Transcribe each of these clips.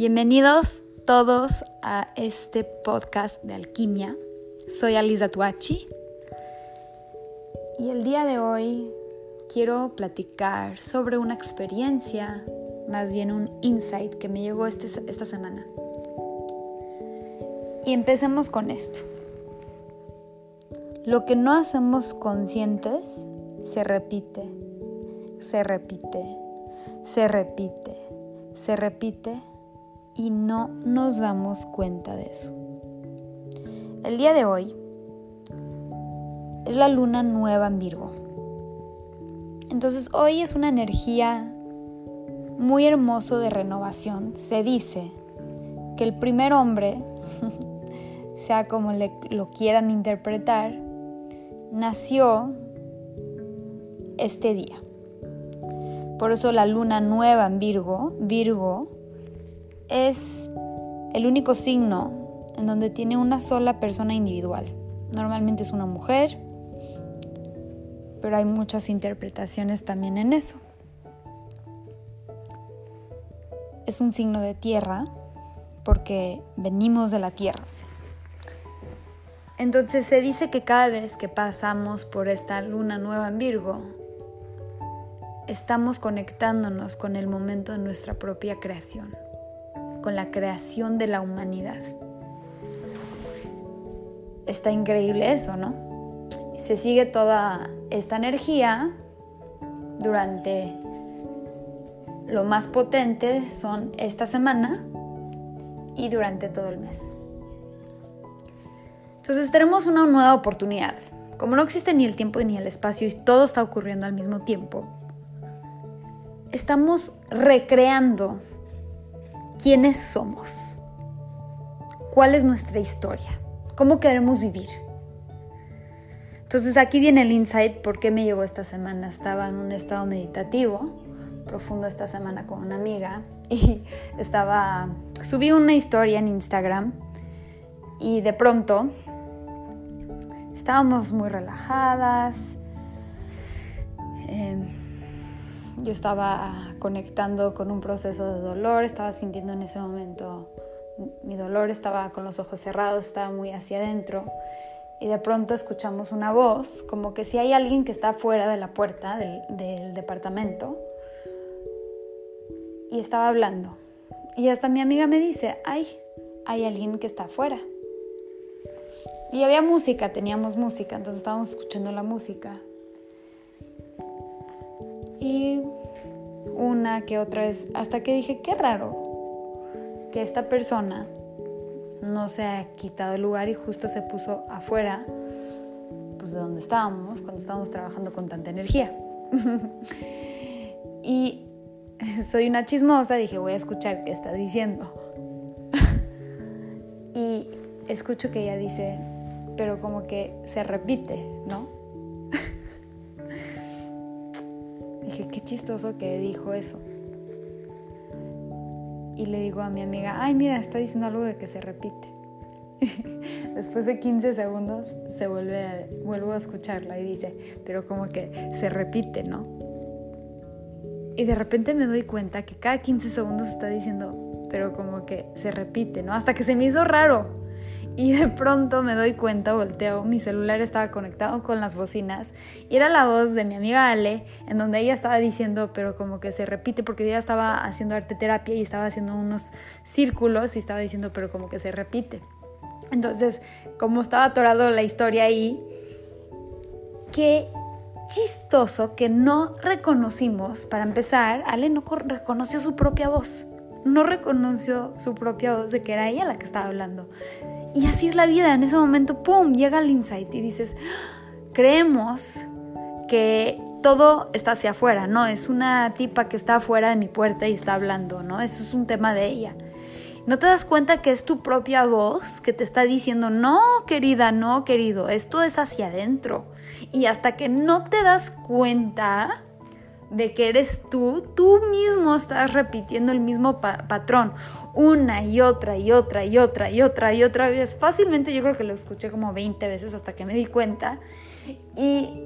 Bienvenidos todos a este podcast de alquimia. Soy Alisa Tuachi y el día de hoy quiero platicar sobre una experiencia, más bien un insight que me llegó este, esta semana. Y empecemos con esto. Lo que no hacemos conscientes se repite, se repite, se repite, se repite y no nos damos cuenta de eso. El día de hoy es la luna nueva en Virgo. Entonces hoy es una energía muy hermoso de renovación. Se dice que el primer hombre, sea como lo quieran interpretar, nació este día. Por eso la luna nueva en Virgo, Virgo es el único signo en donde tiene una sola persona individual. Normalmente es una mujer, pero hay muchas interpretaciones también en eso. Es un signo de tierra porque venimos de la tierra. Entonces se dice que cada vez que pasamos por esta luna nueva en Virgo, estamos conectándonos con el momento de nuestra propia creación con la creación de la humanidad. Está increíble eso, ¿no? Se sigue toda esta energía durante lo más potente son esta semana y durante todo el mes. Entonces tenemos una nueva oportunidad. Como no existe ni el tiempo ni el espacio y todo está ocurriendo al mismo tiempo, estamos recreando quiénes somos, cuál es nuestra historia, cómo queremos vivir. Entonces aquí viene el insight, ¿por qué me llegó esta semana? Estaba en un estado meditativo profundo esta semana con una amiga y estaba, subí una historia en Instagram y de pronto estábamos muy relajadas. Eh, yo estaba conectando con un proceso de dolor, estaba sintiendo en ese momento mi dolor, estaba con los ojos cerrados, estaba muy hacia adentro y de pronto escuchamos una voz, como que si hay alguien que está fuera de la puerta del, departamento y estaba hablando. Y hasta mi amiga me dice, ay, hay alguien que está afuera. Y había música, teníamos música, entonces estábamos escuchando la música. Y una que otra vez, hasta que dije, qué raro que esta persona no se ha quitado el lugar y justo se puso afuera, pues de donde estábamos, cuando estábamos trabajando con tanta energía. y soy una chismosa, dije, voy a escuchar qué está diciendo. y escucho que ella dice, pero como que se repite, ¿no? Dije, qué chistoso que dijo eso. Y le digo a mi amiga, ay, mira, está diciendo algo de que se repite. Después de 15 segundos se vuelve vuelvo a escucharla y dice, pero como que se repite, ¿no? Y de repente me doy cuenta que cada 15 segundos está diciendo, pero como que se repite, ¿no? Hasta que se me hizo raro. Y de pronto me doy cuenta, volteo, mi celular estaba conectado con las bocinas y era la voz de mi amiga Ale, en donde ella estaba diciendo, pero como que se repite, porque ella estaba haciendo arte terapia y estaba haciendo unos círculos y estaba diciendo, pero como que se repite. Entonces, como estaba atorado la historia ahí, qué chistoso que no reconocimos, para empezar, Ale no reconoció su propia voz no reconoció su propia voz de que era ella la que estaba hablando. Y así es la vida, en ese momento, ¡pum!, llega el insight y dices, creemos que todo está hacia afuera, ¿no? Es una tipa que está afuera de mi puerta y está hablando, ¿no? Eso es un tema de ella. No te das cuenta que es tu propia voz que te está diciendo, no, querida, no, querido, esto es hacia adentro. Y hasta que no te das cuenta, de que eres tú, tú mismo estás repitiendo el mismo patrón una y otra y otra y otra y otra y otra vez. Fácilmente yo creo que lo escuché como 20 veces hasta que me di cuenta. Y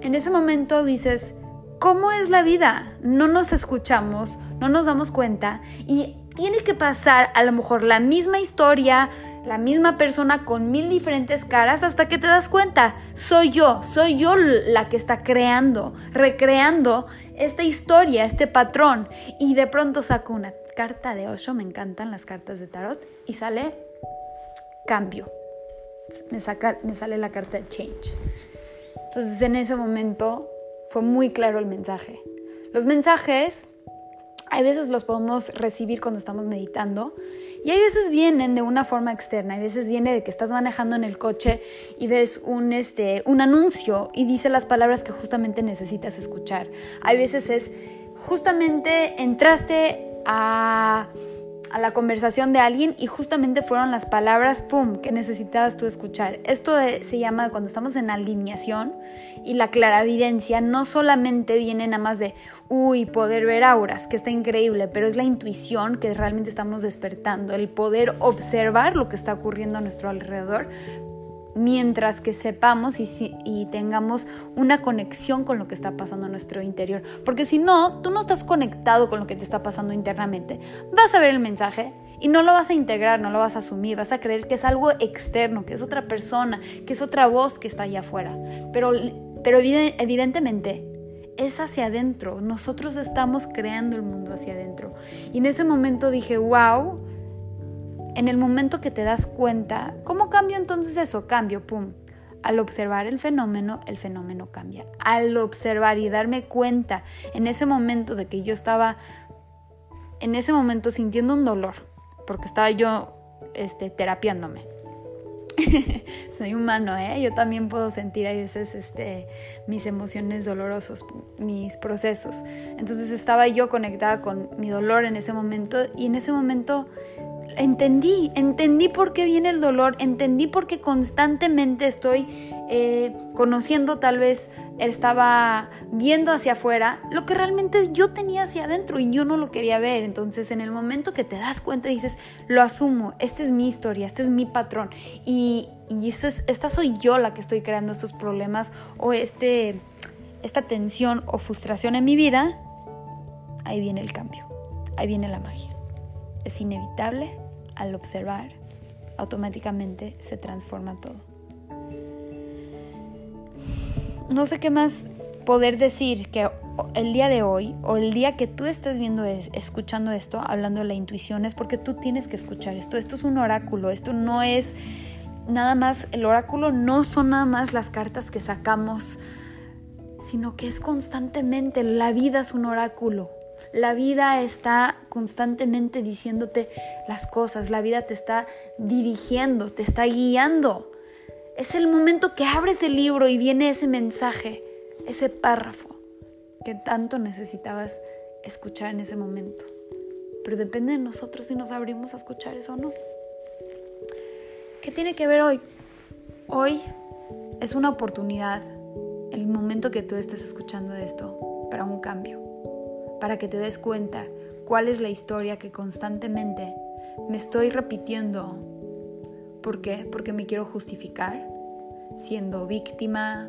en ese momento dices, ¿cómo es la vida? No nos escuchamos, no nos damos cuenta y tiene que pasar a lo mejor la misma historia, la misma persona con mil diferentes caras hasta que te das cuenta, soy yo, soy yo la que está creando, recreando esta historia, este patrón. Y de pronto saco una carta de Osho, me encantan las cartas de tarot, y sale cambio. Me, me sale la carta de change. Entonces en ese momento fue muy claro el mensaje. Los mensajes hay veces los podemos recibir cuando estamos meditando y hay veces vienen de una forma externa, hay veces viene de que estás manejando en el coche y ves un, este, un anuncio y dice las palabras que justamente necesitas escuchar. Hay veces es justamente entraste a a la conversación de alguien y justamente fueron las palabras, ¡pum!, que necesitabas tú escuchar. Esto se llama cuando estamos en alineación y la claravidencia no solamente viene nada más de, uy, poder ver auras, que está increíble, pero es la intuición que realmente estamos despertando, el poder observar lo que está ocurriendo a nuestro alrededor mientras que sepamos y, tengamos una conexión con lo que está pasando en nuestro interior. Porque si no, tú no estás conectado con lo que te está pasando internamente. Vas a ver el mensaje y no lo vas a integrar, no lo vas a asumir, vas a creer que es algo externo, que es otra persona, que es otra voz que está allá afuera. Pero, pero evidentemente es hacia adentro, nosotros estamos creando el mundo hacia adentro. Y en ese momento dije, wow, en el momento que te das cuenta, ¿cómo cambio entonces eso? Cambio, pum. Al observar el fenómeno, el fenómeno cambia. Al observar y darme cuenta en ese momento de que yo estaba, en ese momento sintiendo un dolor, porque estaba yo este, terapiándome. Soy humano, ¿eh? Yo también puedo sentir a veces este, mis emociones dolorosos, mis procesos. Entonces estaba yo conectada con mi dolor en ese momento y en ese momento entendí, entendí por qué viene el dolor, entendí por qué constantemente estoy eh, conociendo, tal vez estaba viendo hacia afuera lo que realmente yo tenía hacia adentro y yo no lo quería ver. Entonces en el momento que te das cuenta dices, lo asumo, esta es mi historia, este es mi patrón y, esta soy yo la que estoy creando estos problemas o este, esta tensión o frustración en mi vida, ahí viene el cambio, ahí viene la magia. Es inevitable, al observar, automáticamente se transforma todo. No sé qué más poder decir que el día de hoy o el día que tú estés viendo, escuchando esto, hablando de la intuición, es porque tú tienes que escuchar esto. Esto es un oráculo, esto no es nada más, el oráculo no son nada más las cartas que sacamos, sino que es constantemente, la vida es un oráculo. La vida está constantemente diciéndote las cosas, la vida te está dirigiendo, te está guiando. Es el momento que abres el libro y viene ese mensaje, ese párrafo que tanto necesitabas escuchar en ese momento. Pero depende de nosotros si nos abrimos a escuchar eso o no. ¿Qué tiene que ver hoy? Hoy es una oportunidad, el momento que tú estés escuchando esto, para un cambio para que te des cuenta cuál es la historia que constantemente me estoy repitiendo. ¿Por qué? Porque me quiero justificar siendo víctima,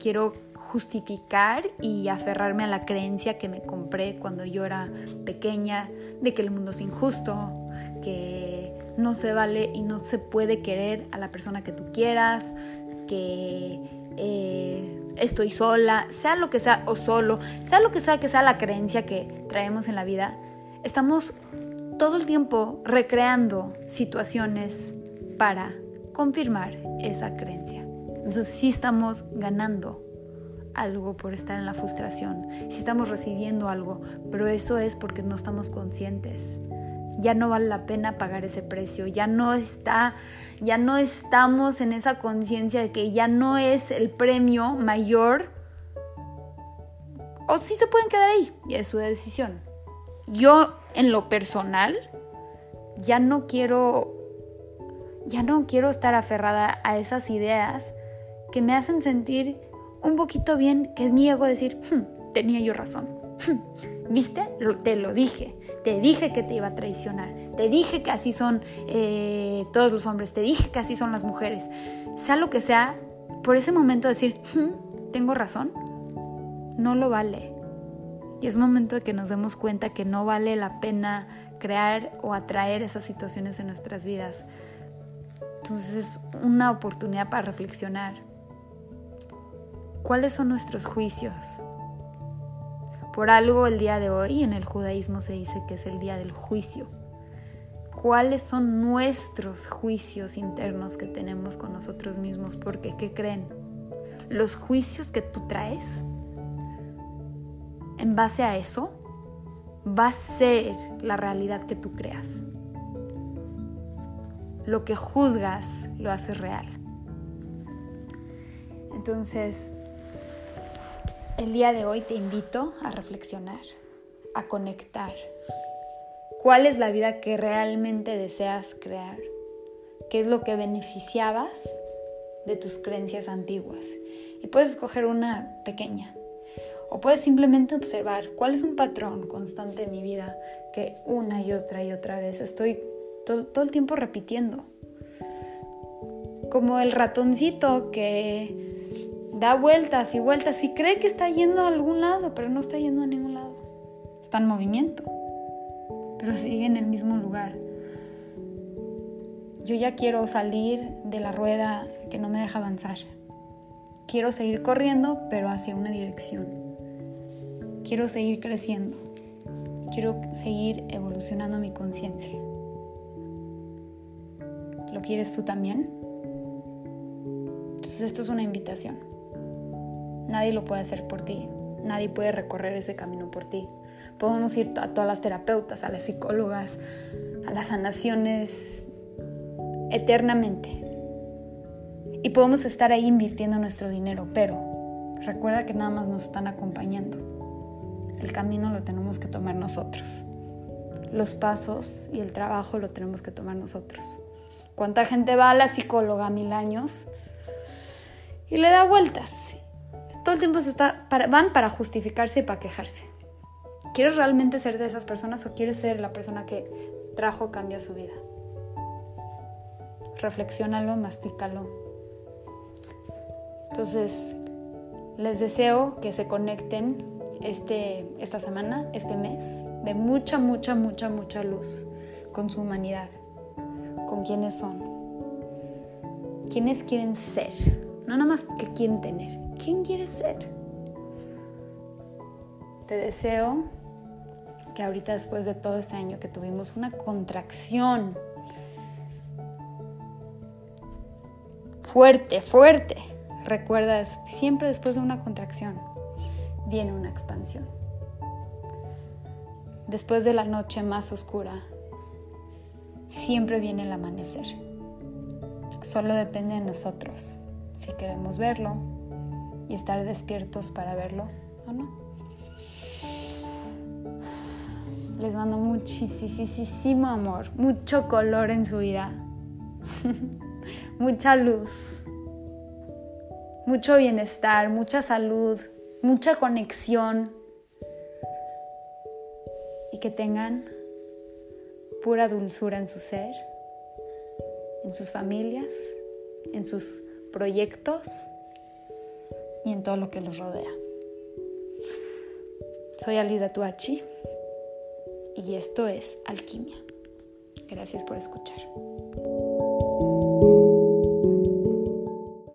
quiero justificar y aferrarme a la creencia que me compré cuando yo era pequeña de que el mundo es injusto, que no se vale y no se puede querer a la persona que tú quieras, que eh, estoy sola, sea lo que sea, o solo, sea lo que sea que sea la creencia que traemos en la vida, estamos todo el tiempo recreando situaciones para confirmar esa creencia. Entonces sí estamos ganando algo por estar en la frustración, sí estamos recibiendo algo, pero eso es porque no estamos conscientes ya no vale la pena pagar ese precio, ya no está, ya no estamos en esa conciencia de que ya no es el premio mayor. O sí se pueden quedar ahí, ya es su decisión. Yo en lo personal ya no quiero ya no quiero estar aferrada a esas ideas que me hacen sentir un poquito bien, que es mi ego decir, hmm, tenía yo razón. ¿Viste? Te lo dije. Te dije que te iba a traicionar. Te dije que así son eh, todos los hombres. Te dije que así son las mujeres. Sea lo que sea, por ese momento decir, tengo razón, no lo vale. Y es momento de que nos demos cuenta que no vale la pena crear o atraer esas situaciones en nuestras vidas. Entonces es una oportunidad para reflexionar. ¿Cuáles son nuestros juicios? Por algo el día de hoy en el judaísmo se dice que es el día del juicio. ¿Cuáles son nuestros juicios internos que tenemos con nosotros mismos? Porque, ¿qué creen? Los juicios que tú traes, en base a eso, va a ser la realidad que tú creas. Lo que juzgas lo haces real. Entonces, el día de hoy te invito a reflexionar, a conectar. ¿Cuál es la vida que realmente deseas crear? ¿Qué es lo que beneficiabas de tus creencias antiguas? Y puedes escoger una pequeña. O puedes simplemente observar cuál es un patrón constante en mi vida que una y otra y otra vez estoy todo, el tiempo repitiendo. Como el ratoncito que da vueltas y vueltas y cree que está yendo a algún lado, pero no está yendo a ningún lado. Está en movimiento, pero sigue en el mismo lugar. Yo ya quiero salir de la rueda que no me deja avanzar. Quiero seguir corriendo, pero hacia una dirección. Quiero seguir creciendo. Quiero seguir evolucionando mi conciencia. ¿Lo quieres tú también? Entonces esto es una invitación. Nadie lo puede hacer por ti. Nadie puede recorrer ese camino por ti. Podemos ir a todas las terapeutas, a las psicólogas, a las sanaciones eternamente. Y podemos estar ahí invirtiendo nuestro dinero, pero recuerda que nada más nos están acompañando. El camino lo tenemos que tomar nosotros. Los pasos y el trabajo lo tenemos que tomar nosotros. ¿Cuánta gente va a la psicóloga mil años y le da vueltas todo el tiempo se está, van para justificarse y para quejarse. ¿Quieres realmente ser de esas personas o quieres ser la persona que trajo cambio a su vida? Reflexiónalo, mastícalo. Entonces, les deseo que se conecten este, esta semana, este mes, de mucha, mucha, mucha, mucha luz con su humanidad, con quienes son, quienes quieren ser, no nada más que quieren tener, ¿Quién quieres ser? Te deseo que ahorita después de todo este año que tuvimos una contracción fuerte, fuerte, recuerda, siempre después de una contracción viene una expansión. Después de la noche más oscura, siempre viene el amanecer. Solo depende de nosotros si queremos verlo y estar despiertos para verlo o no. Les mando muchísimo amor, mucho color en su vida, mucha luz, mucho bienestar, mucha salud, mucha conexión y que tengan pura dulzura en su ser, en sus familias, en sus proyectos y en todo lo que los rodea. Soy Alida Tuachi y esto es Alquimia. Gracias por escuchar.